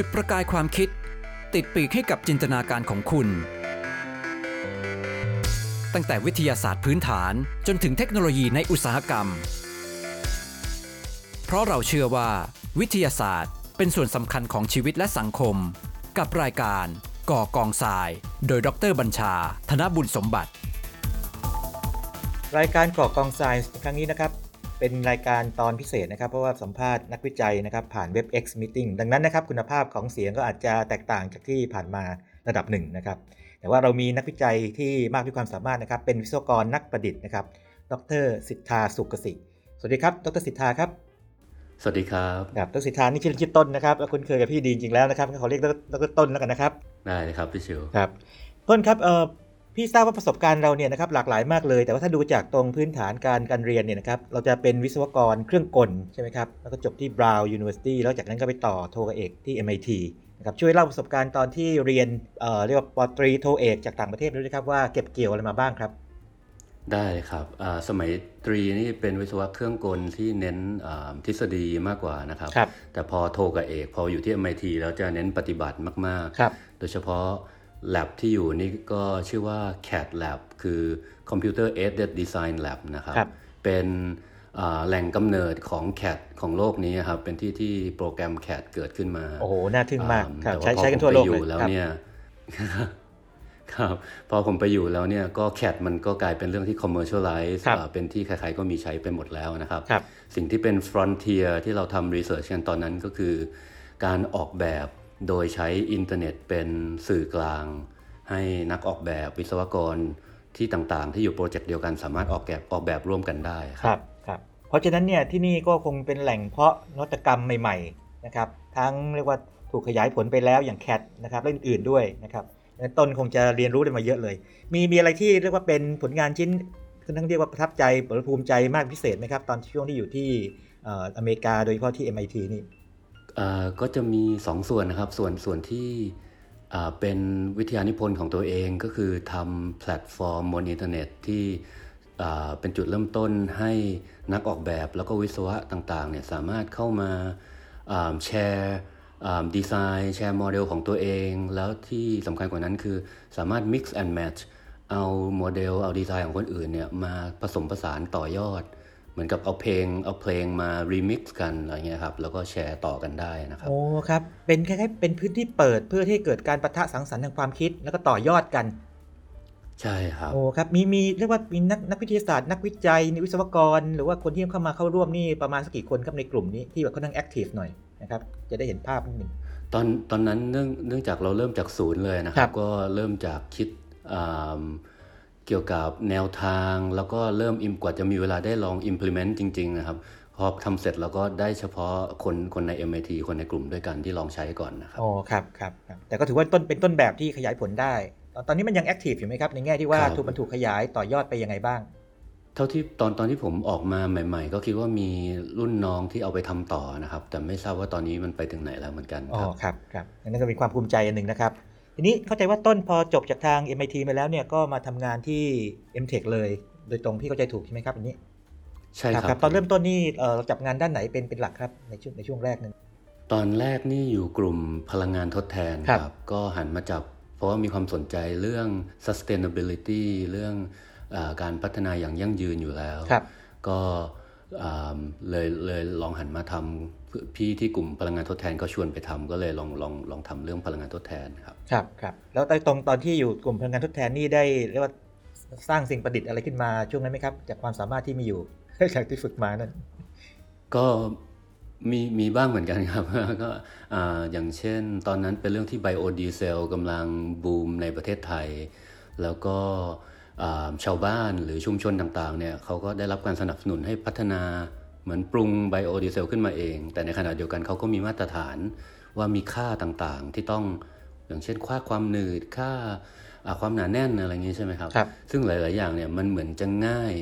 จุดประกายความคิด ติดปีกให้กับจินตนาการของคุณ ตั้งแต่วิทยาศาสตร์พื้นฐานจนถึงเทคโนโลยีในอุตสาหกรรม เพราะเราเชื่อว่า วิทยาศาสตร์เป็นส่วนสำคัญของชีวิตและสังคม กับรายการ ก่อกองทราย โดยดรบัญชา ธนบุญสมบัติ รายการก่อกองไซน์ครั้งนี้นะครับ เป็นรายการตอนพิเศษนะครับ เพราะว่าสัมภาษณ์นักวิจัยนะครับผ่าน WebEx Meeting ดังนั้นนะครับคุณภาพของเสียงก็อาจจะแตกต่างจากที่ผ่านมาระดับหนึ่งนะครับแต่ว่าเรามีนักวิจัยที่มากด้วยความสามารถนะครับเป็นวิศวกรนักประดิษฐ์นะครับ ดรสิทธาสุกสิสวัสดีครับ ดรสิทธาครับสวัสดีครับครับดรสิทธานี่ชื่อชื่อต้นนะครับแล้วคุ้นเคยกับพี่ดีจริงๆแล้วนะครับขอเรียกดรต้นแล้วกันนะครับได้เลยครับพี่ชิวครับต้นครับเอ่อ พี่ทราบว่าประสบการณ์เราเนี่ยนะครับหลากหลายมากเลย แต่ว่าถ้าดูจากตรงพื้นฐานการการเรียนเนี่ยนะครับเราจะเป็นวิศวกรเครื่องกลใช่ไหมครับแล้วก็จบที่ Brown University แล้วจากนั้นก็ไปต่อโทเอกที่ MIT นะครับช่วยเล่าประสบการณ์ตอนที่เรียนเอ่อเรียกว่าปอตรีโทเอกจากต่างประเทศด้วยนะครับว่าเก็บเกี่ยวอะไรมาบ้างครับ ได้ครับอ่าสมัยตรีนี่เป็นวิศวะเครื่องกลที่เน้นอ่าทฤษฎีมากกว่านะครับครับแต่พอโทกับเอก พออยู่ที่ MIT แล้วจะเน้นปฏิบัติมากครับๆโดยเฉพาะ lab ที่อยู่นี่ก็ชื่อว่า CAD Lab คือ Computer Aided Design Lab นะครับครับเป็นอ่าแหล่งกำเนิดของ CAD ของโลกนี้ครับ เป็นที่ที่โปรแกรม CAD เกิดขึ้นมา โอ้โห น่าทึ่งมากอ่ครับแต่ใช้พอใช้กันผมทั่วโลกไปอเลยู่ยแล้วครับเนี่ยครับพอผมไปอยู่แล้วเนี่ยก็ CAD มันก็กลายเป็นเรื่องที่ commercialize ครับอ่าเป็นที่ใครๆก็มีใช้ไปหมดแล้วนะครับครับสิ่งที่เป็น frontier ที่เราทำ research กันตอนนั้นก็คือ การออกแบบ โดยใช้อินเทอร์เน็ตเป็นสื่อกลาง ให้นักออกแบบวิศวกรที่ต่างๆ ที่อยู่โปรเจกต์เดียวกันสามารถออกแบบออกแบบร่วมกันได้ครับรับครับเพราะฉะนั้นเนี่ยที่นี่ก็คงเป็นแหล่งเพาะนวัตกรรมใหม่ๆนะครับทั้งเรียกว่าถูกขยายผลไปแล้วอย่าง CAD นะครับและอื่นๆด้วยนะครับต้นคงจะเรียนรู้ได้มาเยอะเลย มีมีอะไรที่เรียกว่าเป็นผลงานชิ้นค่อนข้างเรียกว่าประทับใจหรือภูมิใจมากพิเศษไหมครับ ตอนช่วงที่อยู่ที่อเมริกาโดยเฉพาะที่ MIT นี่ ก็จะมีสองส่วนนะครับ ส่วนส่วนที่เป็นวิทยานิพนธ์ของตัวเองก็คือทำแพลตฟอร์มบนอินเทอร์เน็ตที่เป็นจุดเริ่มต้นให้นักออกแบบแล้วก็วิศวะต่างๆเนี่ยสามารถเข้ามาแชร์ดีไซน์แชร์โมเดลของตัวเอง แล้วที่สำคัญกว่านั้นคือสามารถ mix and match เอาโมเดลเอาดีไซน์ของคนอื่นเนี่ยมาผสมผสานต่อยอด เหมือนกับเอาเพลงเอาเพลงมา remix กันอะไรเงี้ยครับแล้วก็แชร์ต่อกันได้นะครับโอ้ครับเป็นคล้ายๆเป็นพื้นที่เปิดเพื่อที่ให้เกิดการปะทะสังสรรค์ทางความคิดแล้วก็ต่อยอดกัน ใช่ครับโอ้ครับมีมีเรียกว่ามีนักนักวิทยาศาสตร์นักวิจัยวิศวกร หรือว่าคนที่เข้ามาเข้าร่วมนี่ประมาณสักกี่คนครับในกลุ่มนี้ที่แบบค่อนข้างแอคทีฟหน่อยนะครับจะได้เห็นภาพนิดหนึ่งตอนตอนนั้นเนื่องเนื่องจากเราเริ่มจากศูนย์เลยนะคครัรับบก็เริ่มจากคิดอ่า เกี่ยวกับแนวทาง แล้วก็เริ่ม im- กว่าจะมีเวลาได้ลอง implement จริง ๆ นะครับ พอทำเสร็จแล้วก็ได้เฉพาะคนคนใน MIT คนในกลุ่มด้วยกันที่ลองใช้ก่อนนะครับโอ้ครับครับครับแต่ก็ถือว่าต้นเป็นต้นแบบที่ขยายผลได้ ตอนตอนนี้มันยังแอคทีฟอยู่ไหมครับ ในแง่ที่ว่าครับถูกมันถูกขยายต่อยอดไปยังไงบ้างเท่าที่ตอนตอนที่ผมออกมาใหม่ ๆ ก็คิดว่ามีรุ่นน้องที่เอาไปทำต่อนะครับ แต่ไม่ทราบว่าตอนนี้มันไปถึงไหนแล้วเหมือนกันอ๋อครับครับครับนั่นก็เป็นความภูมิใจอันหนึ่งนะครับ ทีนี้เข้าใจว่าต้นพอจบจากทาง MIT มาแล้วเนี่ยก็มาทำงานที่ MTech เลย โดยตรงพี่เข้าใจถูกใช่ไหมครับอันนี้ ใช่ครับ ตอนเริ่มต้นนี่เอ่อเราจับงานด้านไหนเป็นเป็นหลักครับในช่วงในช่วงแรกนึงตอนแรกนี่อยู่กลุ่มพลังงานทดแทนครับครับก็หันมาจับ เพราะว่ามีความสนใจเรื่อง sustainability เรื่องอาการพัฒนาอย่างยั่งยืนอยู่แล้วครับก็อ่า เลยเลยลองหันมาทำพี่ที่กลุ่มพลังงานทดแทนก็ชวนไปทำก็เลยลองลองลองทำเรื่องพลังงานทดแทนครับครับครับแล้วในตรงตอนที่อยู่กลุ่มพลังงานทดแทนนี่ได้เรียกว่าสร้างสิ่งประดิษฐ์อะไรขึ้นมาช่วงนั้นไหมครับ จากความสามารถที่มีอยู่จากที่ฝึกมานั่นก็มีมีบ้างเหมือนกันครับก็อ่าอย่างเช่น ตอนนั้นเป็นเรื่องที่ไบโอดีเซลกำลังบูมในประเทศไทย แล้วก็อ่า ชาวบ้านหรือชุมชนต่างๆเนี่ยเขาก็ได้รับการสนับสนุนให้พัฒนาเหมือนปรุงไบโอดีเซลขึ้นมาเอง แต่ในขณะเดียวกันเขาก็มีมาตรฐานว่ามีค่าต่างๆ ที่ต้องอย่างเช่นค่าความหนืดค่าอ่าความหนาแน่นอะไรอย่างนี้ใช่ไหมครับครับซึ่งหลาย ๆ อย่างเนี่ยมันเหมือนจะง่าย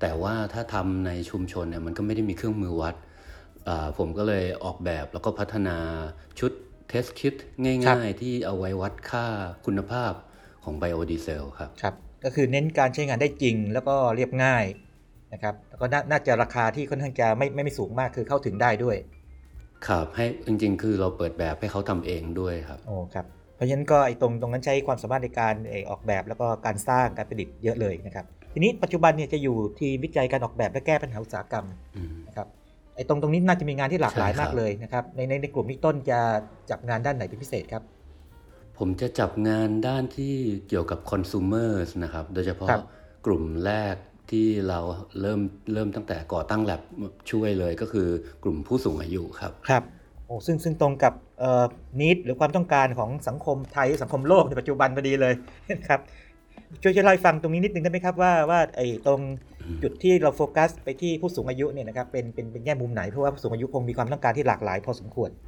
แต่ว่าถ้าทำในชุมชนเนี่ยมันก็ไม่ได้มีเครื่องมือวัดอ่าผมก็เลยออกแบบแล้วก็พัฒนาชุดเทสคิ t ครับง่าย ๆ ที่เอาไว้วัดค่าคุณภาพของไบโอดีเซลครับครับ ก็คือเน้นการใช้งานได้จริง แล้วก็เรียบง่ายนะครับแล้วก็นาน่าจะราคาที่ค่อนข้างจะไม่ไม่ไม่สูงมากคือเข้าถึงได้ด้วย ครับให้จริง ๆ คือเราเปิดแบบให้เขาทำเองด้วยครับโอ้ครับเพราะฉะนั้นก็ไอ้ตรงตรงนั้นใช้ความสามารถในการเอ่อออกแบบแล้วก็การสร้างการประดิษฐ์เยอะเลยนะครับทีนี้ปัจจุบันเนี่ยจะอยู่ทีมวิจัยการออกแบบและแก้ปัญหาอุตสาหกรรมอืมนะครับไอ้ตรงตรงนี้น่าจะมีงานที่หลากหลายใช่ครับมากเลยนะครับในในในกลุ่มนี้ต้นจะจับงานด้านไหนเป็นพิเศษครับ ผมจะจับงานด้านที่เกี่ยวกับ consumers นะครับ โดยเฉพาะครับกลุ่มแรกที่เราเริ่มเริ่มตั้งแต่ก่อตั้งแลบช่วยเลยก็คือกลุ่มผู้สูงอายุครับครับโอ้ซึ่งซึ่งตรงกับเอ่อนิดหรือความต้องการของสังคมไทยสังคมโลกในปัจจุบันพอดีเลยครับช่วยช่วยเล่าให้ฟังตรงนี้นิดนึงได้ไหมครับว่าว่าไอ้ตรงจุดที่เราโฟกัสไปที่ผู้สูงอายุเนี่ยนะครับเป็นเป็นเป็นแง่มุมไหนเพราะว่าผู้สูงอายุคงมีความต้องการที่หลากหลายพอสมควรครับ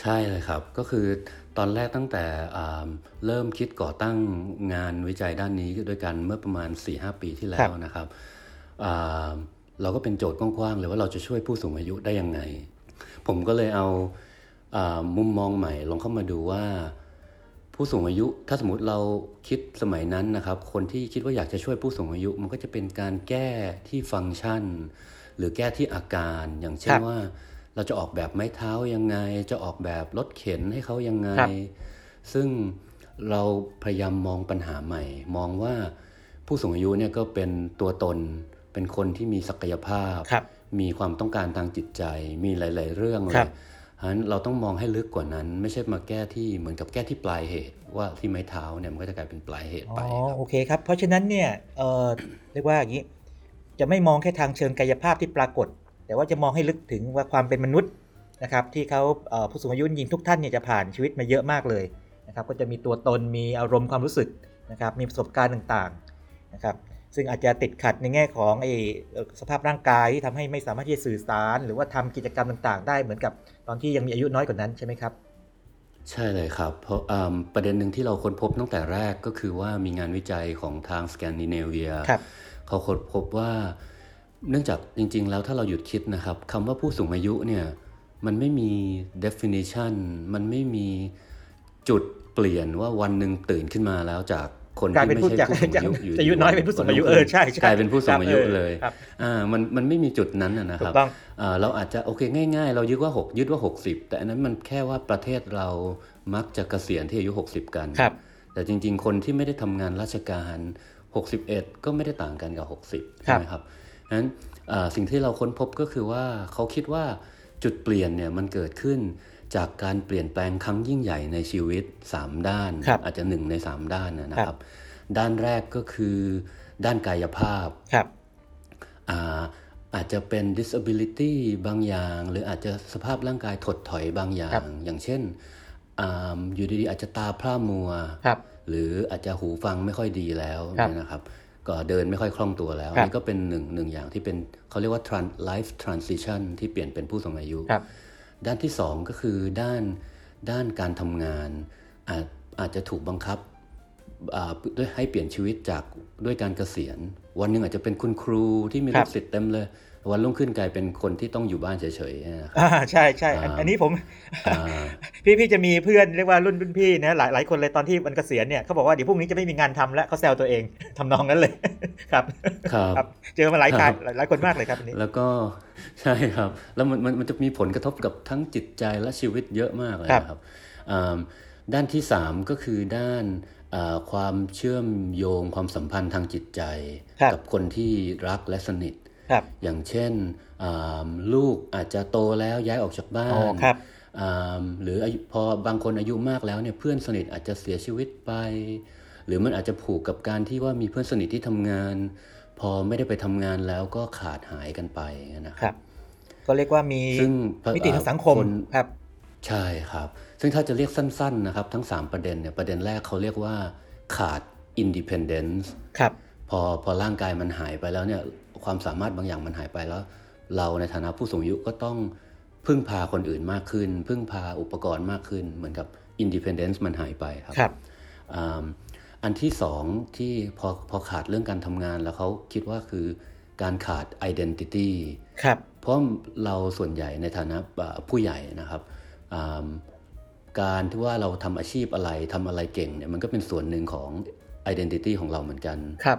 ใช่เลยครับ ก็คือตอนแรกตั้งแต่อ่าเริ่มคิดก่อตั้งงานวิจัยด้านนี้ด้วยกันเมื่อประมาณ 4-5 ปีที่แล้ครัวบ นะครับอ่าเราก็เป็นโจทย์กว้างๆเลยว่าเราจะช่วยผู้สูงอายุได้ยังไง ผมก็เลยเอาอามุมมองใหม่ลองเข้ามาดูว่า ผู้สูงอายุถ้าสมมติเราคิดสมัยนั้นนะครับ คนที่คิดว่าอยากจะช่วยผู้สูงอายุ มันก็จะเป็นการแก้ที่ฟังก์ชัน หรือแก้ที่อาการอย่างเช่คนรับว่า เราจะออกแบบไม้เท้ายังไง จะออกแบบรถเข็นให้เขายังไงครับซึ่งเราพยายามมองปัญหาใหม่ มองว่าผู้สูงอายุเนี่ยก็เป็นตัวตน เป็นคนที่มีศักยภาพครับมีความต้องการทางจิตใจ มีหลาย ๆ เรื่องเลครัยบฉะนั้นเราต้องมองให้ลึกกว่านั้น ไม่ใช่มาแก้ที่เหมือนกับแก้ที่ปลายเหตุ ว่าที่ไม้เท้าเนี่ยมันก็จะกลายเป็นปลายเหตุอ๋ไปอครับโอเคครับ เพราะฉะนั้นเนี่ยเอ่อเรียกว่าอย่างนี้จะไม่มองแค่ทางเชิงกายภาพที่ปรากฏ แต่ว่าจะมองให้ลึกถึงว่าความเป็นมนุษย์นะครับที่เขาเอ่อผู้สูงอายุจริงๆทุกท่านเนี่ยจะผ่านชีวิตมาเยอะมากเลยนะครับก็จะมีตัวตนมีอารมณ์ความรู้สึกนะครับมีประสบการณ์ต่างๆนะครับซึ่งอาจจะติดขัดในแง่ของไอ้เอ่อสภาพร่างกายที่ทำให้ไม่สามารถที่จะสื่อสาร หรือว่าทำกิจกรรมต่างๆ ได้เหมือนกับตอนที่ยังมีอายุน้อยกว่านั้นใช่ไหมครับใช่เลยครับ เพราะอ่าประเด็นหนึ่งที่เราค้นพบตั้งแต่แรกก็คือว่ามีงานวิจัยของทางสแกนดิเนเวียครับเขาค้นพบว่า เนื่องจากจริง ๆ แล้วถ้าเราหยุดคิดนะครับคำว่าผู้สูงอายุเนี่ยมันไม่มี definition มันไม่มีจุดเปลี่ยนว่าวันหนึ่งตื่นขึ้นมาแล้วจากคนกลายที่เป็นไม่ผู้ใช่จากผู้สูงอายุจากอยู่อายุน้อยเป็นผู้สูงอายุเออใช่ใช่กลายเป็นผู้สูงอายุครับเออเลยครับอ่ามันมันไม่มีจุดนั้นนะนะถูครับกต้องอ่าเราอาจจะโอเคง่าย ๆ เรายึดว่า 6 ยึดว่า 60 แต่อันนั้นมันแค่ว่าประเทศเรามักจะเกษียณที่อายุ 60 กันครับแต่จริง ๆ คนที่ไม่ได้ทำงานราชการ 61 ก็ไม่ได้ต่างกันกับ 60ครัใช่บไหมครับ นั้นอ่าสิ่งที่เราค้นพบก็คือว่าเขาคิดว่าจุดเปลี่ยนเนี่ยมันเกิดขึ้นจากการเปลี่ยนแปลงครั้งยิ่งใหญ่ในชีวิต 3 ด้านครับอาจจะหนึ่งใน 3 ด้านนะนะคครัรับบด้านแรกก็คือด้านกายภาพครับอ่าอาจจะเป็น disability บางอย่าง หรืออาจจะสภาพร่างกายถดถอยบางอย่าครังบอย่างเช่นอาอยู่ดีๆอาจจะตาพร่ามัวครับหรืออาจจะหูฟังไม่ค่อยดีแล้วครับเนี่ยนะครับ ก็เดินไม่ค่อยคล่องตัวแล้วครับนี่ก็เป็นหนึ่งหนึ่งอย่างที่เป็นเขาเรียกว่า tran- life transition ที่เปลี่ยนเป็นผู้สูงอายุครับด้านที่สองก็คือด้านด้านการทำงานอาจอาจจะถูกบังคับอ่าด้วยให้เปลี่ยนชีวิตจากด้วยการเกษียณ วันหนึ่งอาจจะเป็นคุณครูที่มีครัลูบกศิษย์เต็มเลย วันรุ่งขึ้นกลายเป็นคนที่ต้องอยู่บ้านเฉยๆนะครับอ่าใช่ใช่อันอ่าอันนี้ผมอ่าพี่พี่จะมีเพื่อนเรียกว่ารุ่นรุ่นพี่นะหลายหลายคนเลยตอนที่มันเกษียณเนี่ยเขาบอกว่าเดี๋ยวพรุ่งนี้จะไม่มีงานทำแล้วเขาแซวตัวเองทำนองนั้นเลยครับครับเจอมาหลายคครันบหลายหลายคนมากเลยครับอันนี้แล้วก็ใช่ครับ แล้วมันมันมันจะมีผลกระทบกับทั้งจิตใจและชีวิตเยอะมากเลยครับนะครับอ่าด้านที่สามก็คือด้านอ่าความเชื่อมโยงความสัมพันธ์ทางจิตใจครับกับคนที่รักและสนิทครับ อย่างเช่นอ่าลูกอาจจะโตแล้วย้ายออกจากบ้าอ๋อนครับอ่าหรืออายุพอบางคนอายุมากแล้วเนี่ยเพื่อนสนิทอาจจะเสียชีวิตไป หรือมันอาจจะผูกกับการที่ว่ามีเพื่อนสนิทที่ทำงาน พอไม่ได้ไปทำงานแล้วก็ขาดหายกันไปนะคครับรับ ก็เรียกว่ามีซึ่งมิติทางสังคมคนครับใช่ครับ ซึ่งถ้าจะเรียกสั้นๆนะครับ ทั้ง 3 ประเด็นเนี่ยประเด็นแรกเขาเรียกว่าขาด independence ครับพอพอร่างกายมันหายไปแล้วเนี่ย ความสามารถบางอย่างมันหายไปแล้ว เราในฐานะผู้สูงอายุก็ต้องพึ่งพาคนอื่นมากขึ้น พึ่งพาอุปกรณ์มากขึ้น เหมือนกับ independence มันหายไปครับครับอ่าอันที่สองที่พอพอขาดเรื่องการทำงานแล้วเขาคิดว่าคือการขาด identity ครับเพราะเราส่วนใหญ่ในฐานะอ่าผู้ใหญ่นะครับอ่าการที่ว่าเราทำอาชีพอะไรทำอะไรเก่งเนี่ยมันก็เป็นส่วนหนึ่งของ identity ของเราเหมือนกันครับ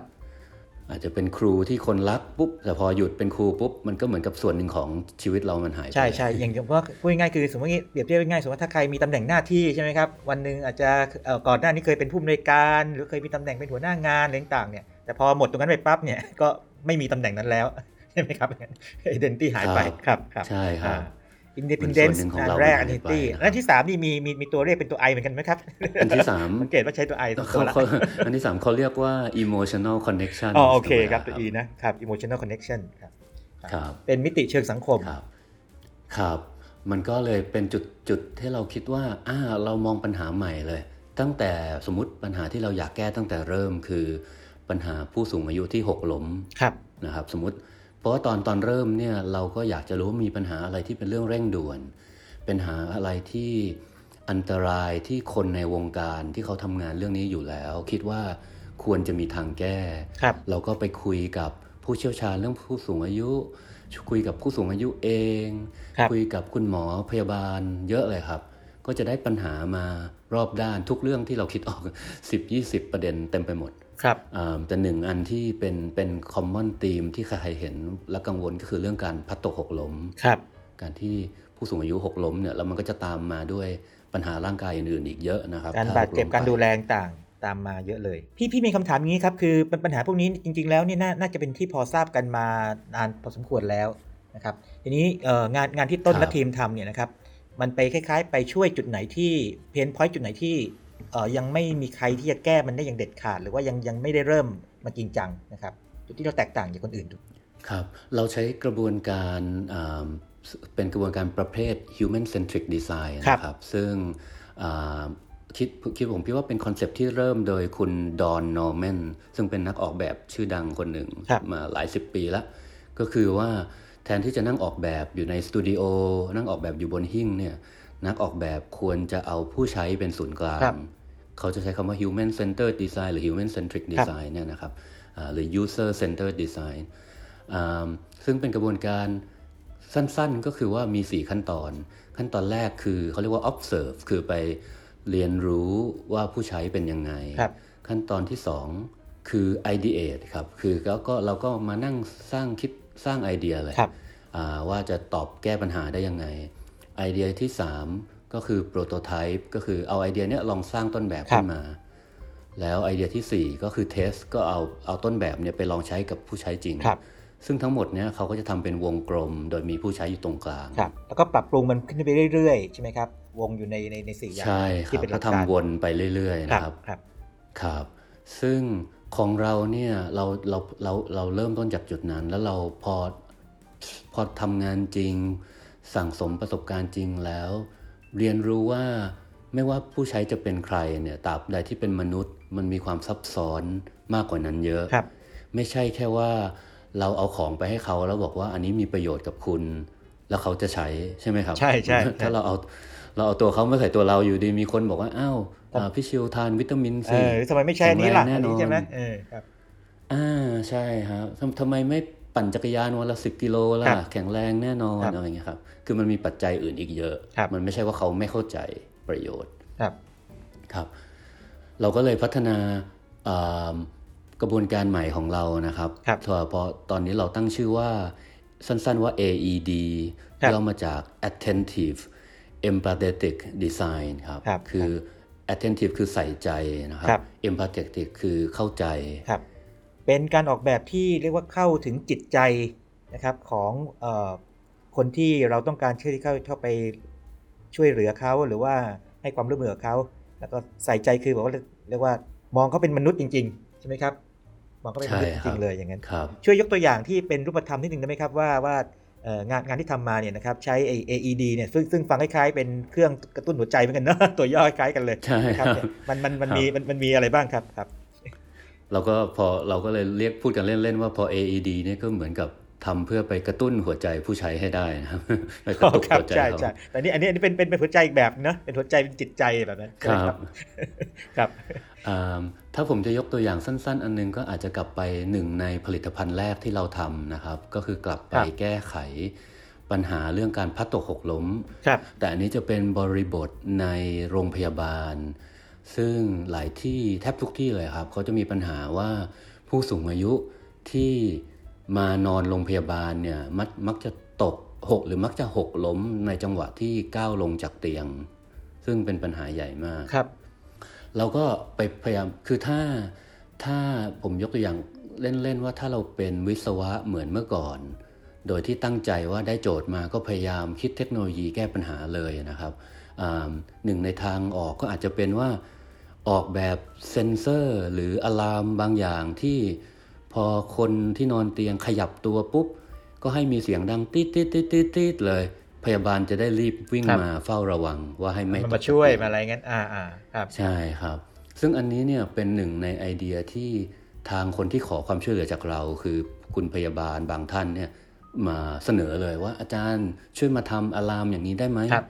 อาจจะเป็นครูที่คนรักปุ๊บแต่พอหยุดเป็นครูปุ๊บมันก็เหมือนกับส่วนหนึ่งของชีวิตเรามันหายไปใช่ใช่อย่างว่าพูดง่ายๆคือสมมติว่าเปรียบเทียบง่ายๆสมมติว่าถ้าใครมีตำแหน่งหน้าที่ใช่ไหมครับวันหนึ่งอาจจะเอ่อก่อนหน้านี้เคยเป็นผู้อำนวยการ หรือเคยมีตำแหน่งเป็นหัวหน้างานอะไรต่างๆเนี่ยแต่พอหมดตรงนั้นไปปั๊บเนี่ยก็ไม่มีตำแหน่งนั้นแล้วใช่ไหมครับเอเดนตี้หายไปครับครับใช่ครับ อินดิพ n เดนมันส่วนหนึ่ซ์งของอันเราแรกมัอันนหายดิไปตี้นะครับและอันที่สามนี่มีมีมีตัวเลขเป็นตัวไอเหมือนกันไหมครับ อันที่สามสังเกตว่าใช้ตัวไอสองตัเขาวละเขาอันที่สามเขาเรียกว่า emotional connection อ๋อโอเคครับตัว E นะครับ emotional connection ครับครับเป็นมิติเชิงสังคมครับครับ มันก็เลยเป็นจุดจุดที่เราคิดว่าอ่าเรามองปัญหาใหม่เลย ตั้งแต่สมมติปัญหาที่เราอยากแก้ตั้งแต่เริ่มคือปัญหาผู้สูงอายุที่หกล้มครับนะครับ สมมติ เพราะว่าตอนตอนเริ่มเนี่ยเราก็อยากจะรู้ว่ามีปัญหาอะไรที่เป็นเรื่องเร่งด่วน เป็นหาอะไรที่อันตรายที่คนในวงการที่เขาทำงานเรื่องนี้อยู่แล้ว คิดว่าควรจะมีทางแก้ครับเราก็ไปคุยกับผู้เชี่ยวชาญเรื่องผู้สูงอายุ คุยกับผู้สูงอายุเองครับคุยกับคุณหมอพยาบาลเยอะเลยครับ ก็จะได้ปัญหามารอบด้านทุกเรื่องที่เราคิดออก 10-20 ประเด็นเต็มไปหมด ครับอ่าแต่หนึ่งอันที่เป็นเป็นคอมมอนธีมที่ใครๆเห็นและกังวลก็คือเรื่องการพัดตกหกล้มครับ การที่ผู้สูงอายุหกล้มเนี่ยแล้วมันก็จะตามมาด้วยปัญหาร่างกายอื่นๆอีกเยอะนะครับการถ้บาดเจ็บหล้มการไปดูแลต่างๆตามมาเยอะเลย พี่พี่มีคำถามอย่างนี้ครับคือปัญหาพวกนี้จริง ๆ แล้วเนี่ยน่าน่าจะเป็นที่พอทราบกันมานานพอสมควรแล้วนะครับทีนี้เอ่องานงานที่ต้นและทีมทำเนี่ยนะครับมันไปคล้าย ๆ ไปช่วยจุดไหนที่เพนพอยต์จุดไหนที่เอ่อ ยังไม่มีใครที่จะแก้มันได้อย่างเด็ดขาด หรือว่ายังยังไม่ได้เริ่มมาจริงจังนะครับจุดที่เราแตกต่างจากคนอื่นดูครับเราใช้กระบวนการอ่าเป็นกระบวนการประเภท human centric design ครับนะครับ ซึ่งอ่าคิดคิดผมคิดว่าเป็นคอนเซปต์ที่เริ่มโดยคุณ Don Norman ซึ่งเป็นนักออกแบบชื่อดังคนหนึ่งครับมาหลายสิบปีแล้ว ก็คือว่าแทนที่จะนั่งออกแบบอยู่ในสตูดิโอนั่งออกแบบอยู่บนหิ้งเนี่ย นักออกแบบควรจะเอาผู้ใช้เป็นศูนย์กลางครังบเขาจะใช้คำว่า human centered design หรือ human centric design เนี่ยนะครับอ่าหรือ user centered design อ่าซึ่งเป็นกระบวนการสั้นๆ ก็คือว่ามี 4 ขั้นตอน ขั้นตอนแรกคือเขาเรียกว่า observe คือไปเรียนรู้ว่าผู้ใช้เป็นยังไงครับขั้นตอนที่ 2 คือ ideate ครับ คือแล้วก็เราก็มานั่งสร้างคิดสร้างไอเดียเลยครับอ่าว่าจะตอบแก้ปัญหาได้ยังไง ไอเดียที่ 3 ก็คือ prototype ก็คือเอาไอเดียเนี้ยลองสร้างต้นแบบขึ้นมา แล้วไอเดียทีสี่4 ก็คือ test ก็เอาเอาต้นแบบเนี่ยไปลองใช้กับผู้ใช้จริงครับซึ่งทั้งหมดเนี่ยเขาก็จะทำเป็นวงกลม โดยมีผู้ใช้อยู่ตรงกลางครับแล้วก็ปรับปรุงมันขึ้นไปเรื่อยๆ ใช่ไหมครับ วงอยู่ในในในสี่อย่างใช่คที่รับเป็นหลัก็กการทำวนไปเรื่อยๆครับนะครับครับครับ ซึ่งของเราเนี่ยเราเราเราเราเริ่มต้นจากจุดนั้น แล้วเราพอพอทำงานจริง สั่งสมประสบการณ์จริงแล้ว เรียนรู้ว่าไม่ว่าผู้ใช้จะเป็นใครเนี่ยตราบใดที่เป็นมนุษย์ มันมีความซับซ้อนมากกว่านั้นเยอะครับไม่ใช่แค่ว่าเราเอาของไปให้เขาแล้วบอกว่าอันนี้มีประโยชน์กับคุณ แล้วเขาจะใช้ใช่ไหมครับ ใช่ใช่ถ้าเราเอาเราเอาตัวเขามาใส่ตัวเราอยู่ดีมีคนบอกว่าอ้าวอ่าพี่ชิวทานวิตามินเอซีอทำไมไม่ใช่อันนี้ล่ะแข็อังนแรงแน่นอนนี้ใช่ไหมเออครับอ่าใช่ครับทำทำไมไม่ ปั่นจักรยานวันละสิบกิโลล่ะครับแข็งแรงแน่นอนครับอะไรอย่างเงี้ยครับ คือมันมีปัจจัยอื่นอีกเยอะครับมันไม่ใช่ว่าเขาไม่เข้าใจประโยชน์ครับครับ เราก็เลยพัฒนาอ่ากระบวนการใหม่ของเรานะครับครับพอพอตอนนี้เราตั้งชื่อว่าสั้นๆว่า AED ครับย่อมาจาก attentive empathetic design ครับครับคือ attentive คือใส่ใจนะครับครับ empathetic คือเข้าใจครับ เป็นการออกแบบที่เรียกว่าเข้าถึงจิตใจนะครับของเอ่อคนที่เราต้องการช่วยเข้าเข้าไปช่วยเหลือเขาหรือว่าให้ความร่วมมือกับเขาแล้วก็ใส่ใจคือบอกว่าเรียกว่ามองเขาเป็นมนุษย์จริง ๆ ใช่ไหมครับมองเขาเป็นมนุษย์ใช่จครัริบงๆเลยอย่างนั้นครับช่วยยกตัวอย่างที่เป็นรูปธรรมนิดนึงได้ไหมครับว่าว่าเอ่องานงานที่ทำมาเนี่ยนะครับใช้ไอ้ AED เนี่ยซึ่งซึ่งฟังคล้ายๆเป็นเครื่องกระตุ้นหัวใจเหมือนกันเนอะตัวย่อคล้ายกันเลยใช่นะครับครับเนี่ยมันมันมันครับมีมันมันมีอะไรบ้างครับครับ เราก็พอเราก็เลยเรียกพูดกันเล่นๆว่าพอ AED เนี่ยก็เหมือนกับทำเพื่อไปกระตุ้นหัวใจผู้ใช้ให้ได้นะครับไปกระตุกครับหัวใจใช่เขาใช่แต่นี่อันนี้อันนี้เป็นเป็นเป็นหัวใจอีกแบบเนอะเป็นหัวใจเป็นจิตใจแบบนั้นคใช่ไหมรับครับอ่าถ้าผมจะยกตัวอย่างสั้น ๆ อันนึงก็อาจจะกลับไปหนึ่งในผลิตภัณฑ์แรกที่เราทำนะครับ ก็คือกลับไปครับแก้ไขปัญหาเรื่องการพลัดตกหกล้มครับแต่อันนี้จะเป็นบริบทในโรงพยาบาล ซึ่งหลายที่แทบทุกที่เลยครับเขาจะมีปัญหาว่าผู้สูงอายุที่มานอนโรงพยาบาลเนี่ยมักมักจะตกหกหรือมักจะหกล้มในจังหวะที่ก้าวลงจากเตียง ซึ่งเป็นปัญหาใหญ่มากครับ เราก็ไปพยายามคือถ้าถ้าผมยกตัวอย่างเล่น ๆ ว่าถ้าเราเป็นวิศวะเหมือนเมื่อก่อน โดยที่ตั้งใจว่าได้โจทย์มาก็พยายามคิดเทคโนโลยีแก้ปัญหาเลยนะครับอ่า หนึ่งในทางออกก็อาจจะเป็นว่าออกแบบเซ็นเซอร์หรืออะลามบางอย่างที่พอคนที่นอนเตียงขยับตัวปุ๊บ ก็ให้มีเสียงดังตีดตีดตีดตีดตีดเลย พยาบาลจะได้รีบวิ่งครับมาเฝ้าระวังว่าให้ไม่มันตมากช่วยเตีงมาอะไรเงี้ยอ่าอ่าครับใช่ครับ ซึ่งอันนี้เนี่ยเป็นหนึ่งในไอเดียที่ทางคนที่ขอความช่วยเหลือจากเรา คือคุณพยาบาลบางท่านเนี่ยมาเสนอเลยว่าอาจารย์ช่วยมาทำอะลามอย่างนี้ได้ไหมครับ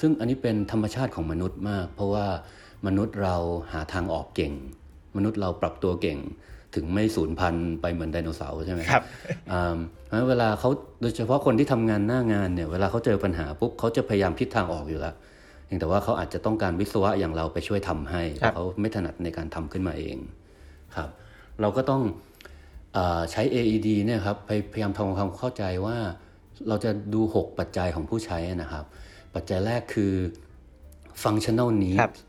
ซึ่งอันนี้เป็นธรรมชาติของมนุษย์มาก เพราะว่ามนุษย์เราหาทางออกเก่ง มนุษย์เราปรับตัวเก่ง ถึงไม่สูญพันธุ์ไปเหมือนไดโนเสาร์ใช่ไหมครับอ่าเพราะฉะนั้นเวลาเขาโดยเฉพาะคนที่ทำงานหน้างานเนี่ยเวลาเขาเจอปัญหาปุ๊บเขาจะพยายามคิดทางออกอยู่แล้วเพียงแต่ว่าเขาอาจจะต้องการวิศวะอย่างเราไปช่วยทำให้ครับเขาไม่ถนัดในการทำขึ้นมาเองครับ เราก็ต้องอาใช้ AED เนี่ยครับพยพยายามทำความเข้าใจว่าเราจะดู 6 ปัจจัยของผู้ใช้นะครับ ปัจจัยแรกคือ functional ครับ needs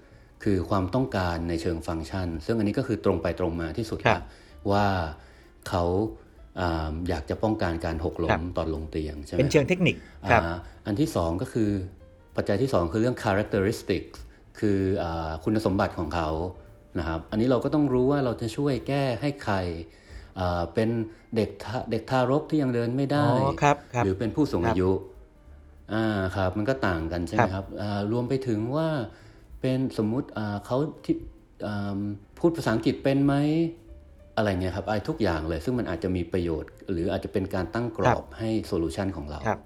คือความต้องการในเชิงฟังก์ชัน ซึ่งอันนี้ก็คือตรงไปตรงมาที่สุดครับละว่าเขาอ่าอยากจะป้องกันการหกล้ครัมบตอนลงเตียงใช่ไหมเป็นเชิงเทคนิคครับอ่าอันที่สองก็คือปัจจัยที่สองคือเรื่อง characteristics คืออาคุณสมบัติของเขานะครับ อันนี้เราก็ต้องรู้ว่าเราจะช่วยแก้ให้ใครอ่าเป็นเด็กทาเด็กทารกที่ยังเดินไม่ได้อ๋อครับครับหรือเป็นผู้สูงครับอายุ อ่าครับมันก็ต่างกันใช่ไหมครับอ่ารวมไปถึงว่าเป็นสมมุติอ่าเขาที่อ่าพูดภาษาอังกฤษเป็นไหมอะไรเงี้ยครับไอ้ทุกอย่างเลย ซึ่งมันอาจจะมีประโยชน์ หรืออาจจะเป็นการตั้งกรอบให้โซลูชันของเราครับ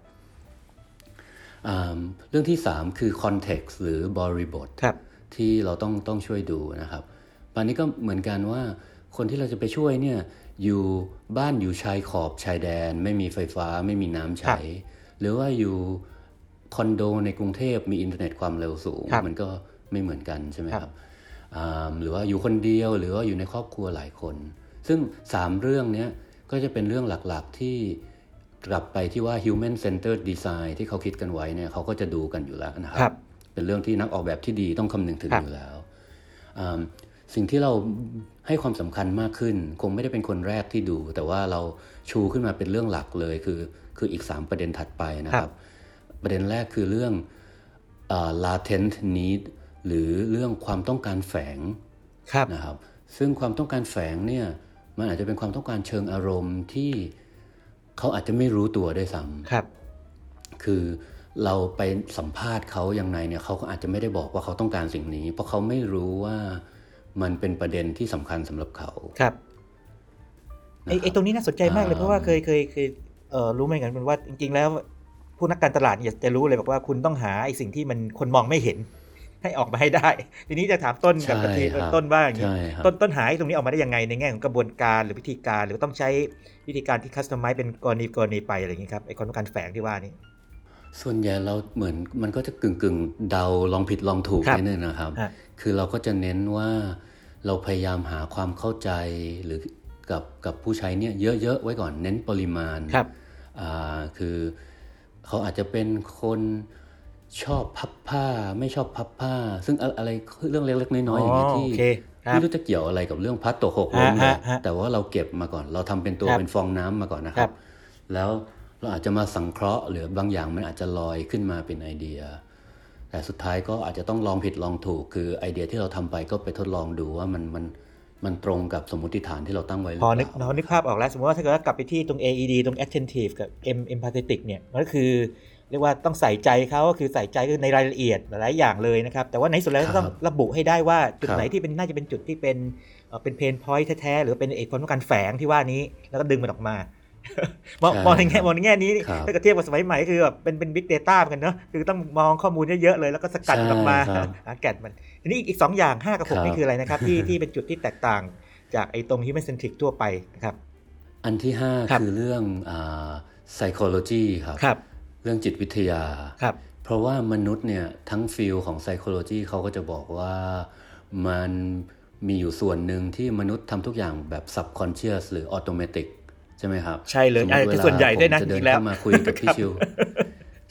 อ่าเรื่องที่ 3 คือ context หรือบริบทครับที่เราต้องต้องช่วยดูนะครับปานนี้ก็เหมือนกันว่าคนที่เราจะไปช่วยเนี่ยอยู่บ้านอยู่ชายขอบชายแดน ไม่มีไฟฟ้าไม่มีน้ำครัใช้บ หรือว่าอยู่คอนโดในกรุงเทพมีอินเทอร์เน็ตความเร็วสูงครับมันก็ไม่เหมือนกันใช่ไหมครับครับอ่าหรือว่าอยู่คนเดียวหรือว่าอยู่ในครอบครัวหลายคน ซึ่ง 3 เรื่องเนี้ยก็จะเป็นเรื่องหลักๆที่กลับไปที่ว่า human centered design ที่เขาคิดกันไว้เนี่ยเขาก็จะดูกันอยู่แล้วนะคครัรับเป็นเรื่องที่นักออกแบบที่ดีต้องคำนึงถึงครับอยู่แล้วอ่าสิ่งที่เราให้ความสำคัญมากขึ้น คงไม่ได้เป็นคนแรกที่ดู แต่ว่าเราชูขึ้นมาเป็นเรื่องหลักเลยคือ คืออีก 3 ประเด็นถัดไปนะครับ ประเด็นแรกคือเรื่องอา latent need หรือเรื่องความต้องการแฝงครับนะครับ ซึ่งความต้องการแฝงเนี่ยมันอาจจะเป็นความต้องการเชิงอารมณ์ที่เขาอาจจะไม่รู้ตัวด้วยซ้ำครับ คือเราไปสัมภาษณ์เขายังไงเนี่ยเขาก็อาจจะไม่ได้บอกว่าเขาต้องการสิ่งนี้ เพราะเขาไม่รู้ว่ามันเป็นประเด็นที่สำคัญสำหรับเขาครับไอ้นะครับไอ้ตรงนี้น่าสนใจมากเลยอ่าเพราะว่าเคยเคยเคย เอ่อรู้ไหมกันเป็นว่าจริง ๆ แล้วผู้นักการตลาดเนี่ยจะรู้เลยบอกว่าคุณต้องหาไอ้สิ่งที่มันคนมองไม่เห็น ให้ออกมาให้ได้ ทีนี้จะถามต้นกับใช่ทีครับต้นว่าอย่างนี้ใช่ครับต้นต้นหาไอ้ตรงนี้ออกมาได้ยังไงในแง่ของกระบวนการหรือวิธีการหรือต้องใช้วิธีการที่คัสตอมไมซ์เป็นกรณีกรณีไปอะไรอย่างนี้ครับไอ้ความต้องการแฝงที่ว่านี้ส่วนใหญ่เราเหมือนมันก็จะกึ่งกึ่งๆเดาลองผิดลองถูกครับนิดนึงนะครับฮะคือเราก็จะเน้นว่าเราพยายามหาความเข้าใจหรือ กับกับผู้ใช้เนี่ยเยอะๆไว้ก่อนเน้นปริมาณครับอ่าคือเขาอาจจะเป็นคนชอบพับผ้าไม่ชอบพับผ้า ซึ่งอะอะไรเรื่องเล็กๆน้อยๆอย่างนี้อ๋อที่โอเคครับไม่รู้จะเกี่ยวอะไรกับเรื่องพัดตกหกล้มเลยฮะฮะแต่ว่าเราเก็บมาก่อน เราทำเป็นตัวครับเป็นฟองน้ำมาก่อนนะคครัรับบแล้วเราอาจจะมาสังเคราะห์หรือบางอย่างมันอาจจะลอยขึ้นมาเป็นไอเดีย แต่สุดท้ายก็อาจจะต้องลองผิดลองถูก คือไอเดียที่เราทำไปก็ไปทดลองดูว่ามันมัน มันตรงกับสมมติฐานที่เราตั้งไว้หรือพอเปนึกล่าพอนึกภาพออกแล้ว สมมติว่าถ้าเกิดว่ากลับไปที่ตรง AED ตรง attentive กับ M empathetic เนี่ยมันก็คือเรียกว่าต้องใส่ใจเขาก็คือใส่ใจก็คือในรายละเอียดหลายๆอย่างเลยนะครับ แต่ว่าในที่สุดแล้วก็ต้องระบุให้ได้ว่าจุดไหนที่เป็นน่าจะเป็นจุดที่เป็นเอ่อเป็น pain point แท้ๆหรือเป็นเอ่อความต้องการแฝงที่ว่านี้แล้วก็ดึงมันออกมา มองใช่มองในแง่มองในแง่นี้ครับถ้าเกิดเทียบกับสมัยใหม่ก็คือแบบเป็นเป็น big data เหมือนกันเนาะคือต้องมองข้อมูลเยอะๆเลยแล้วก็สกัดมันออกมาใช่ครับหาแก่นมัน ทีนี้อีกอีกสองอย่างห้ากับหกครับนี่คืออะไรนะครับ ที่ที่เป็นจุดที่แตกต่างจากไอ้ตรง human centric ทั่วไปนะครับ อันที่ห้าครับคือเรื่องอ่า psychology ครับครับ เรื่องจิตวิทยาครับเพราะว่ามนุษย์เนี่ยทั้ง field ของ psychology เขาก็จะบอกว่ามันมีอยู่ส่วนหนึ่งที่มนุษย์ทำทุกอย่างแบบ subconscious หรือ automatic ใช่ไหมครับ ใช่เลยสมมอะติเวคือลาส่วนใหญ่ด้วยนะผมจะเดิจรินงๆแล้วเข้ามาคุยกับพี่ครับชิว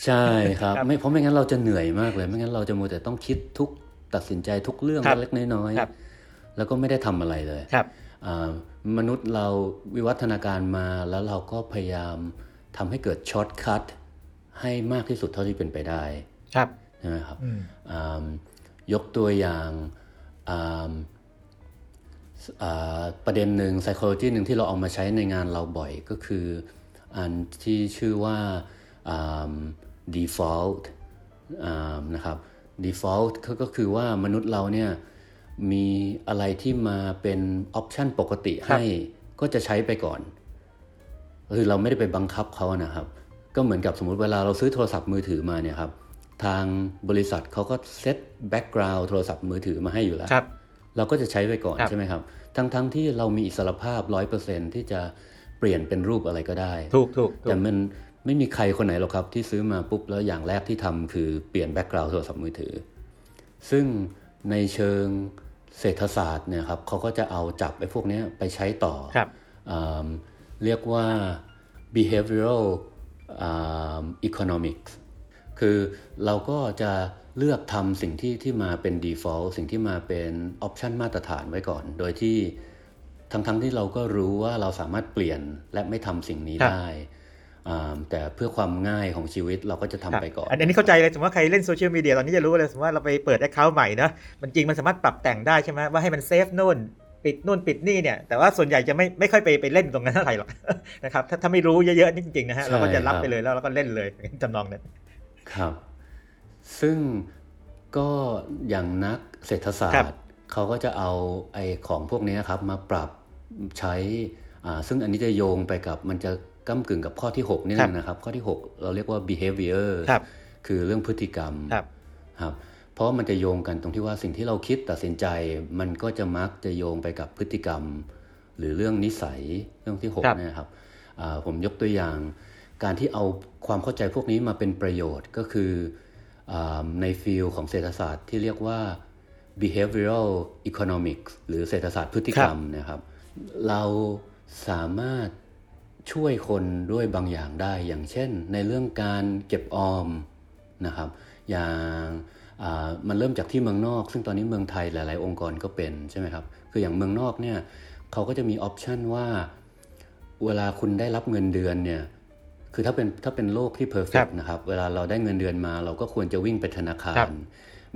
ใช่ครับครับ ไม่เพราะไม่งั้นเราจะเหนื่อยมากเลย ไม่งั้นเราจะมัวแต่ต้องคิดทุกตัดสินใจทุกเรื่องครับเล็กๆน้อยครับๆแล้วก็ไม่ได้ทำอะไรเลยครับอ่ามนุษย์เราวิวัฒนาการมาแล้วเราก็พยายามทำให้เกิดช็อตคัทให้มากที่สุดเท่าที่เป็นไปได้ครับใช่ไหมครับอืมอ่ายกตัวอย่างอ่าอ่า ประเด็นหนึ่ง psychology หนึ่งที่เราเอามาใช้ในงานเราบ่อยก็คืออันที่ชื่อว่า default นะครับ default ก็ก็คือว่ามนุษย์เราเนี่ยมีอะไรที่มาเป็นออปชันปกติให้ก็จะใช้ไปก่อน คือเราไม่ได้ไปบังคับเขานะครับ ก็เหมือนกับสมมุติเวลาเราซื้อโทรศัพท์มือถือมาเนี่ยครับ ทางบริษัทเขาก็ set background โทรศัพท์มือถือมาให้อยู่แล้วครับ เราก็จะใช้ไปก่อนครับใช่ไหมครับ ทั้งๆที่เรามีอิสรภาพร้อยเปอร์เซ็นที่จะเปลี่ยนเป็นรูปอะไรก็ได้ ถูกถูกถูกแต่มันไม่มีใครคนไหนหรอกครับ ที่ซื้อมาปุ๊บแล้วอย่างแรกที่ทำคือเปลี่ยน background โทรศัพท์มือถือ ซึ่งในเชิงเศรษฐศาสตร์เนี่ยครับเขาก็จะเอาจับไอ้พวกเนี้ยไปใช้ต่อครับอ่าเรียกว่า behavioral อ่า economics คือเราก็จะ เลือกทำสิ่งที่ที่มาเป็น default สิ่งที่มาเป็น option มาตรฐานไว้ก่อน โดยที่ทั้งๆที่เราก็รู้ว่าเราสามารถเปลี่ยนและไม่ทำสิ่งนี้ครับได้อ่าแต่เพื่อความง่ายของชีวิตเราก็จะทำครับไปก่อน อันนี้เข้าใจเลยสมมติว่าใครเล่นโซเชียลมีเดียตอนนี้จะรู้เลยสมมติว่าเราไปเปิด account ใหม่นะมันจริงมันสามารถปรับแต่งได้ใช่ไหมว่าให้มัน save นู่นปิดนู่นปิดนี่เนี่ยแต่ว่าส่วนใหญ่จะไม่ไม่ค่อยไปไปเล่นตรงนั้นเท่าไหร่หรอกนะครับถ้าถ้าไม่รู้เยอะๆนี่จริงๆนะฮะใช่เราก็จะรับครับไปเลยแล้วเราก็เล่นเลยจำนองนั้นครับ ซึ่งก็อย่างนักเศรษฐศาครัสตบร์ เขาก็จะเอาไอ้ของพวกนี้ครับมาปรับใช้อ่าซึ่งอันนี้จะโยงไปกับมันจะก้ากึ่งกับข้อที่6นี่ครับนะครับ ข้อที่ 6 เราเรียกว่า behavior ครับคือเรื่องพฤติกรรมครับครับเพราะมันจะโยงกันตรงที่ว่าสิ่งที่เราคิดตัดสินใจ มันก็จะมักจะโยงไปกับพฤติกรรม หรือเรื่องนิสัยเรื่องที่ครับ6เนี่ยครับอ่าผมยกตัวอย่าง การที่เอาความเข้าใจพวกนี้มาเป็นประโยชน์ก็คืออา ในฟิลของเศรษฐศาสตร์ที่เรียกว่า behavioral economics หรือเศรษฐศาสตร์พฤติกรรมนะครับ เราสามารถช่วยคนด้วยบางอย่างได้ อย่างเช่น ในเรื่องการเก็บออมนะครับ อย่างอ่ามันเริ่มจากที่เมืองนอก ซึ่งตอนนี้เมืองไทยหลาย ๆ องค์กรก็เป็นใช่ไหมครับ คืออย่างเมืองนอกเนี่ยเขาก็จะมีออปชันว่า เวลาคุณได้รับเงินเดือนเนี่ย คือถ้าเป็นถ้าเป็นโลกที่เพอร์เฟครักบนะครับ เวลาเราได้เงินเดือนมา เราก็ควรจะวิ่งไปธนาคาครัรบ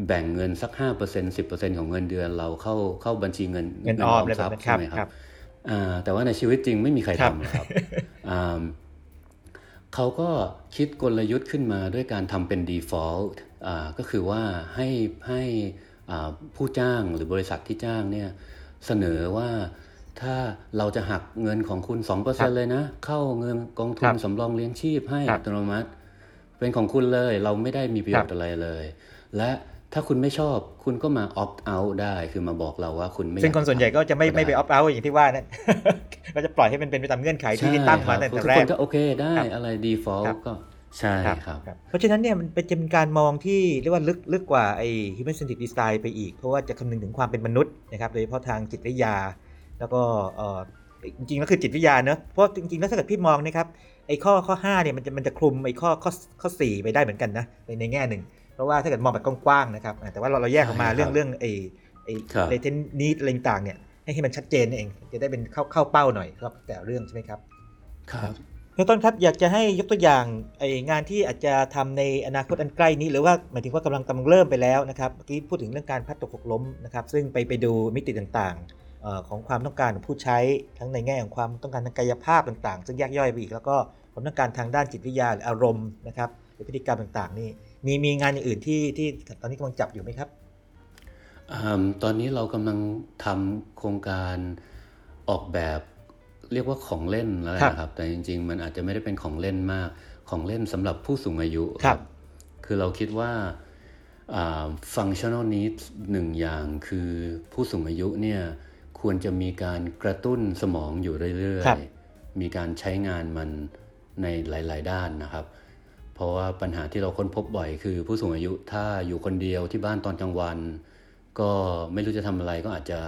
แบ่งเงินสัก 5% 10%ของเงินเดือน เราเข้าเข้าบัญชีเงินเงินออมอะไรทแบรับพนั้ย์นครับใช่ไหมคครัรับบอ่าแต่ว่าในชีวิตจริงไม่มีใครครับทำหรอกครับอ่าเขาก็คิดกลยุทธ์ขึ้นมาด้วยการทำเป็น default อ่าก็คือว่าให้ให้อ่าผู้จ้างหรือบริษัทที่จ้างเนี่ยเสนอว่า ถ้าเราจะหักเงินของคุณ 2%เลยนะ เข้าเงินกองทุครันบสำรองเลี้ยงชีพให้ครัอับตโนมัติ เป็นของคุณเลย เราไม่ได้มีประโยชน์อะไรเลย และถ้าคุณไม่ชอบคุณก็มา opt out ได้คือมาบอกเราว่าคุณไม่ซึ่งอยาคนส่วนใหญ่ก็จะไม่ด้ไม่ไปออฟเอาอย่างที่ว่านั่นก็จะปล่อยให้มันเป็นไปตามเงื่อนไขที่ใช่ตั้งมาครับตั้งแต่ทุกแรคกนก็โอเคได้ครับอะไร default ครับก็ใช่ครับครับ เพราะฉะนั้นเนี่ยมันเป็นจะเป็นการมองที่เรียกว่าลึกลึกกว่าไอ้ human centric design ไปอีก เพราะว่าจะคำนึงถึงความเป็นมนุษย์นะครับโดยเฉพาะทางจิตวิทยา แล้วก็เอ่อจริงๆแล้วคือจิตวิทยาเนอะเพราะจริงๆแล้วถ้าเกิดพี่มองนะครับไอ้ข้อข้อ5เนี่ยมันจะมันจะคลุมไอ้ข้อข้อข้อ4ไปได้เหมือนกันนะในในแง่หนึ่ง เพราะว่าถ้าเกิดมองแบบกว้างๆนะครับอ่าแต่ว่าเราเราแยกออกมาใช่ครับเรื่องเรื่องไอ้ไอ้ครับเลเทนนีดอะไรต่างๆเนี่ยให้ให้มันชัดเจนนั่นเอง จะได้เป็นเข้าเข้าเป้าหน่อยครับแต่เรื่องใช่ไหมครับ ครับเบื้องต้นครับอยากจะให้ยกตัวอย่างไองานที่อาจจะทำในอนาคตอันใกล้นี้ หรือว่าหมายถึงว่ากำลังกำลังเริ่มไปแล้วนะครับเมื่อกี้พูดถึงเรื่องการพลัดตกหกล้มนะครับซึ่งไปไปดูมิติต่างๆเอ่อ ของความต้องการของผู้ใช้ทั้งในแง่ของความต้องการทางกายภาพต่างๆ ซึ่งแยกย่อยไปอีก แล้วก็ความต้องการทางด้านจิตวิทยาหรืออารมณ์นะครับหรือพฤติกรรมต่างๆนี่มีมีงานอย่างอื่นที่ที่ตอนนี้กำลังจับอยู่ไหมครับอืมตอนนี้เรากำลังทำโครงการออกแบบเรียกว่าของเล่นแล้วครับนะครับ แต่จริง ๆ มันอาจจะไม่ได้เป็นของเล่นมากของเล่นสำหรับผู้สูงอายุครับ คือเราคิดว่าอ่า functional needs หนึ่งอย่างคือผู้สูงอายุเนี่ย ควรจะมีการกระตุ้นสมองอยู่เรื่อครัยบๆมีการใช้งานมันในหลาย ๆ ด้านนะครับ เพราะว่าปัญหาที่เราค้นพบบ่อยคือ ผู้สูงอายุถ้าอยู่คนเดียวที่บ้านตอนกลางวัน ก็ไม่รู้จะทำอะไรก็อาจจะ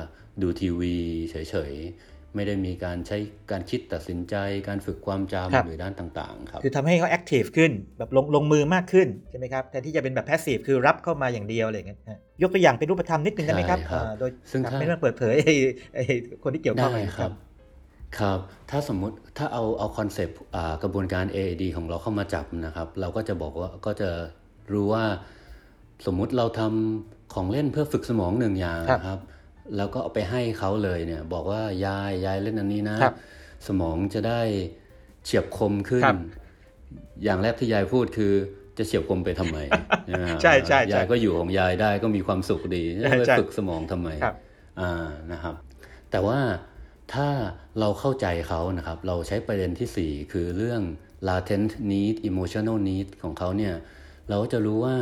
ดูทีวีเฉยๆ ไม่ได้มีการใช้การคิดตัดสินใจ การฝึกความครับจำหรือด้านต่างๆครับคือทำให้เขาแอคทีฟขึ้นแบบลงลงมือมากขึ้นใช่ไหมครับแทนที่จะเป็นแบบแพสซีฟคือรับเข้ามาอย่างเดียวอะไรอย่างเงี้ยฮะยกตัวอย่างเป็นรูปธรรมนิดนึงได้ไหมครับใช่ครับอ่าโดยซึ่งครับถ้าไม่ต้องเปิดเผยไอ้ไอ้คนที่เกี่ยวข้องได้เลยครับครับ ถ้าสมมุติถ้าเอาเอาคอนเซปต์กระบวนการ AAD ของเราเข้ามาจับนะครับ เราก็จะบอกว่าก็จะรู้ว่าสมมุติเราทำของเล่นเพื่อฝึกสมองหนึ่งอย่างนะครับ แล้วก็เอาไปให้เขาเลยเนี่ย บอกว่ายายยายเล่นอันนี้นะครับสมองจะได้เฉียบคมขึ้นครับอย่างแรกที่ยายพูดคือจะเฉียบคมไปทำไมใช่ไหมครับใช่ใช่ใช่ยายก็อยู่ของยายได้ก็มีความสุขดีใช่จะไปใช่ฝึกสมองทำไมครับอ่านะครับ แต่ว่าถ้าเราเข้าใจเขานะครับ เราใช้ประเด็นที่ 4 คือเรื่อง latent need emotional need ของเขาเนี่ย เราก็จะรู้ว่า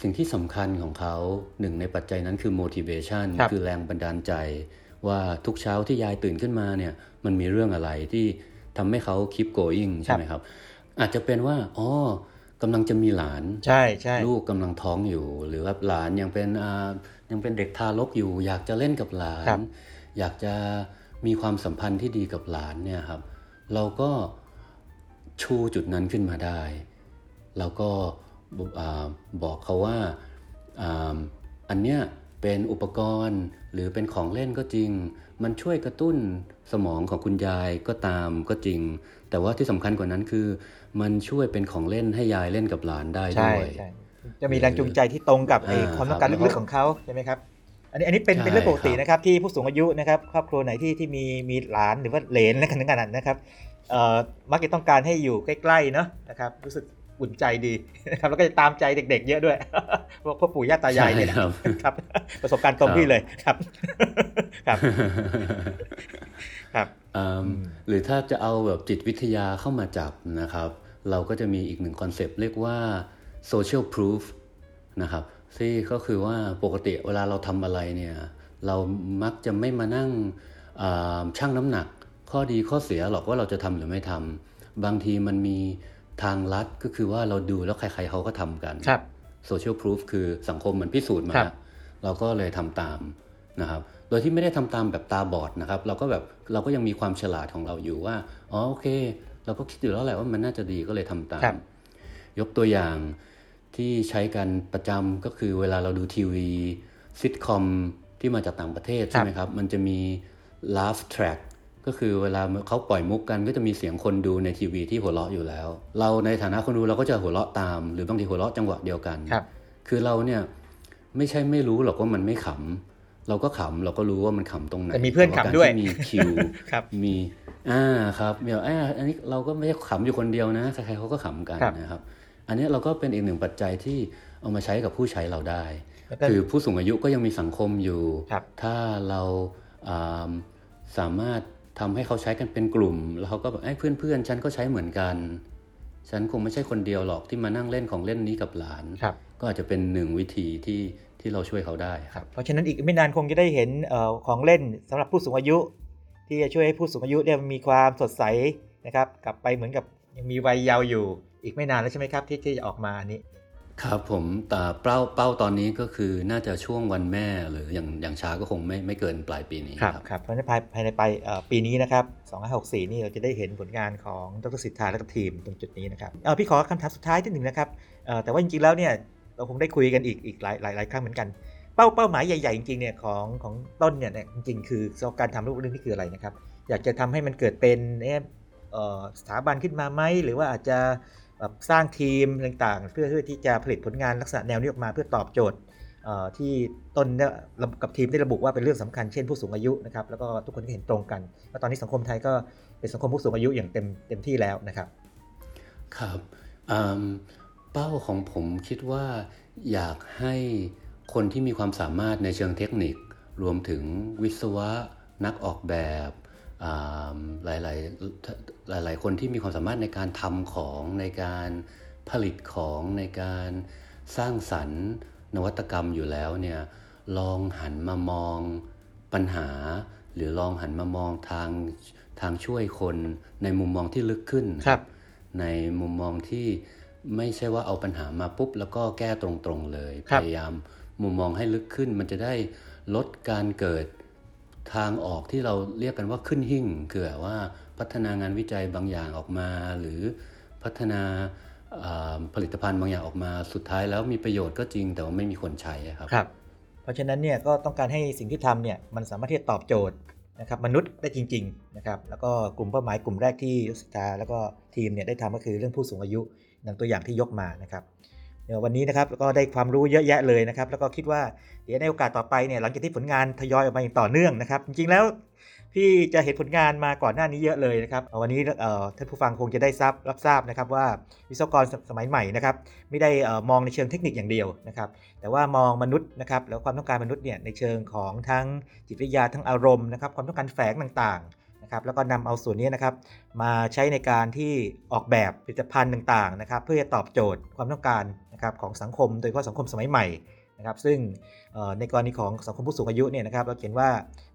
สิ่งที่สำคัญของเขาหนึ่งในปัจจัยนั้นคือ motivation ครับคือแรงบันดาลใจ ว่าทุกเช้าที่ยายตื่นขึ้นมาเนี่ยมันมีเรื่องอะไรที่ทำให้เขา keep going ใช่ไหมครับ อาจจะเป็นว่าอ๋อกำลังจะมีหลานใช่ใช่ลูกกำลังท้องอยู่ หรือว่าหลานยังเป็นอ่ายังเป็นเด็กทารกอยู่ อยากจะเล่นกับหลาครันบอยากจะมีความสัมพันธ์ที่ดีกับหลานเนี่ยครับ เราก็ชูจุดนั้นขึ้นมาได้ แล้วก็ บอ่าบอกเขาว่าอ่าอันเนี้ยเป็นอุปกรณ์หรือเป็นของเล่นก็จริง มันช่วยกระตุ้นสมองของคุณยายก็ตามก็จริง แต่ว่าที่สำคัญกว่านั้นคือ มันช่วยเป็นของเล่นให้ยายเล่นกับหลานได้ใช่ด้วยใช่จะมีแรงจูงใจที่ตรงกับไอ้อ่าความต้องการครับลึกๆของเขาใช่ไหมครับ อันนี้อันนี้เป็นใช่เป็นเรื่องปกติครับนะครับ ที่ผู้สูงอายุนะครับครอบครัวไหนที่ที่มีมีหลานหรือว่าเหลนและกันทั้งนั้นนะครับเอ่อมักจะต้องการให้อยู่ใกล้ๆเนาะนะครับรู้สึก อุ่นใจดีนะครับแล้วก็จะตามใจเด็ก ๆ เยอะด้วยพวกพ่อปู่ย่าตายายเนี่ยนะใช่ครับครับ ประสบการณ์ตรงครับพี่เลยครับ ครับครับอืมหรือถ้าจะเอาแบบจิตวิทยาเข้ามาจับนะครับ เราก็จะมีอีกหนึ่งคอนเซปต์เรียกว่า social proof นะครับที่ก็คือว่าปกติเวลาเราทำอะไรเนี่ย เรามักจะไม่มานั่งอ่าชั่งน้ำหนัก ข้อดีข้อเสียหรอกว่าเราจะทำหรือไม่ทำบางทีมันมี ทางลัดก็คือว่าเราดูแล้วใครๆเขาก็ทำกันครับ social proof คือสังคมมันพิสูจน์มาครับแล้วเราก็เลยทำตามนะครับ โดยที่ไม่ได้ทำตามแบบตาบอดนะครับ เราก็แบบเราก็ยังมีความฉลาดของเราอยู่ว่าอ๋อโอเค เราก็คิดอยู่แล้วแหละว่ามันน่าจะดีก็เลยทำตาครัมบยกตัวอย่างที่ใช้กันประจำก็คือเวลาเราดูทีวีซิทคอมที่มาจากต่างประเทศใช่ไหมครับ มันจะมี laugh track ก็คือเวลาเขาปล่อยมุกกันก็จะมีเสียงคนดูในทีวีที่หัวเราะอยู่แล้ว เราในฐานะคนดูเราก็จะหัวเราะตาม หรือบางทีหัวเราะจังหวะเดียวกันครับ คือเราเนี่ยไม่ใช่ไม่รู้หรอกว่ามันไม่ขำเราก็ขำเราก็รู้ว่ามันขำตรงไหนแต่มีเพื่อนาการขำด้วยที่มีคิวครับมีอ่าครับเดี๋ยวอ่าอันนี้เราก็ไม่ได้ขำอยู่คนเดียวนะใครๆเขาก็ขำกันครับนะครับ อันนี้เราก็เป็นอีกหนึ่งปัจจัยที่เอามาใช้กับผู้ใช้เราได้แล้วก็คือผู้สูงอายุก็ยังมีสังคมอยู่ครับถ้าเราอ่าสามารถ ทำให้เขาใช้กันเป็นกลุ่ม แล้วเขาก็แบบไอ้ยเพื่อนๆ ฉันก็ใช้เหมือนกัน ฉันคงไม่ใช่คนเดียวหรอกที่มานั่งเล่นของเล่นนี้กับหลานครับก็อาจจะเป็นหนึ่งวิธีที่ที่เราช่วยเขาได้คครับรับ เพราะฉะนั้นอีกไม่นานคงจะได้เห็นเอ่อของเล่นสำหรับผู้สูงอายุ ที่จะช่วยให้ผู้สูงอายุเนี่ยมีความสดใสนะครับ กลับไปเหมือนกับยังมีวัยเยาว์อยู่ อีกไม่นานแล้วใช่ไหมครับที่ที่จะออกมาอันนี้ ครับผมแต่เป้าเป้าตอนนี้ก็คือน่าจะช่วงวันแม่ หรืออย่างอย่างช้าก็คงไม่ไม่เกินปลายปีนี้ครับครับเพราะฉะนั้นภายภายในปลายเอ่อปีนี้นะครับ2564 นี่เราจะได้เห็นผลงานของดรสิทธาและก็ทีมตรงจุดนี้นะครับเออพี่ขอคำถามสุดท้ายที่หนึ่งนะครับเอ่อแต่ว่าจริงๆแล้วเนี่ยเราคงได้คุยกันอีกอีกหลายหลายหลายครั้งเหมือนกัน เป้าเป้าหมายใหญ่ๆจริงๆเนี่ยของของต้นเนี่ยเนี่ยจริงๆคือการทำรูปเรื่องนี้คืออะไรนะครับอยากจะทำให้มันเกิดเป็นเอ๊ะเอ่อสถาบันขึ้นมาไหมหรือว่าอาจจะแบบ สร้างทีมต่างๆเพื่อเพื่อที่จะผลิตผลงานลักษณะแนวนี้ออกมาเพื่อตอบโจทย์ที่ต้นกับทีมได้ระบุว่าเป็นเรื่องสำคัญเช่นผู้สูงอายุนะครับแล้วก็ทุกคนก็เห็นตรงกันว่าตอนนี้สังคมไทยก็เป็นสังคมผู้สูงอายุอย่างเต็มเต็มที่แล้วนะครับ ครับเป้าของผมคิดว่าอยากให้คนที่มีความสามารถในเชิงเทคนิค รวมถึงวิศวะ นักออกแบบ อ่าหลายๆหลายๆคนที่มีความสามารถในการทำของในการผลิตของในการสร้างสรรค์นวัตกรรมอยู่แล้วเนี่ยลองหันมามองปัญหา หรือลองหันมามองทางทางช่วยคนในมุมมองที่ลึกขึ้นครับในมุมมองที่ไม่ใช่ว่าเอาปัญหามาปุ๊บ แล้วก็แก้ตรงๆเลยครัพบยายามมุมมองให้ลึกขึ้น มันจะได้ลดการเกิด ทางออกที่เราเรียกกันว่าขึ้นหิ่งคือแบบว่าพัฒนางานวิจัยบางอย่างออกมา หรือพัฒนาผลิตภัณฑ์บางอย่างออกมาสุดท้ายแล้วมีประโยชน์ก็จริงแต่ว่าไม่มีคนใช้ครับครับ เพราะฉะนั้นเนี่ยก็ต้องการให้สิ่งที่ทำเนี่ยมันสามารถที่จะตอบโจทย์นะครับมนุษย์ได้จริงๆนะครับแล้วก็กลุ่มเป้าหมายกลุ่มแรกที่ยุทธาแล้วก็ทีมเนี่ยได้ทำก็คือเรื่องผู้สูงอายุดังตัวอย่างที่ยกมานะครับ ววันนี้นะครับก็ได้ความรู้เยอะแยะเลยนะครับ แล้วก็คิดว่าเดี๋ยวในโอกาสต่อไปเนี่ยหลังจากที่ผลงานทยอยออกมาอย่างต่อเนื่องนะครับ จริงๆแล้วพี่จะเห็นผลงานมาก่อนหน้านี้เยอะเลยนะครับวันนี้ท่านผู้ฟังคงจะได้ทราบรับทราบนะครับว่าวิศวกรสมัยใหม่นะครับไม่ได้มองในเชิงเทคนิคอย่างเดียวนะครับ แต่ว่ามองมนุษย์นะครับแล้วความต้องการมนุษย์เนี่ยในเชิงของทั้งจิตวิทยาทั้งอารมณ์นะครับความต้องการแฝงต่างๆ นะครับแล้วก็นำเอาส่วนนี้นะครับมาใช้ในการที่ออกแบบผลิตภัณฑ์ต่างๆนะครับเพื่อจะตอบโจทย์ความต้องการนะครับของสังคม โดยเฉพาะสังคมสมัยใหม่นะครับซึ่งในกรณีของสังคมผู้สูงอายุเนี่ยนะครับเราเห็นว่า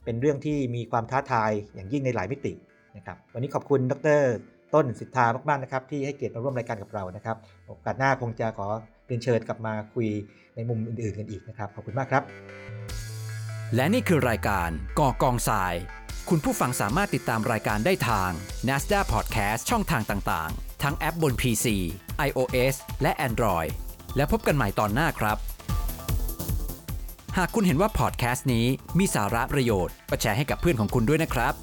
เป็นเรื่องที่มีความท้าทายอย่างยิ่งในหลายมิตินะครับวันนี้ขอบคุณดรต้นสิทธามากๆนะครับที่ให้เกียรติมาร่วมรายการกับเรานะครับโอกาสหน้าคงจะขอเรียนเชิญกลับมาคุยในมุมอื่นๆกันอีกนะครับขอบคุณมากครับ และนี่คือรายการก่อกองทราย คุณผู้ฟังสามารถติดตามรายการได้ทาง NASDAQ Podcast ช่องทางต่างๆ ทั้งแอปบน PC iOS และ Android แล้วพบกันใหม่ตอนหน้าครับ หากคุณเห็นว่าพอดแคสต์นี้มีสาระประโยชน์ก็แชร์ให้กับเพื่อนของคุณด้วยนะครับ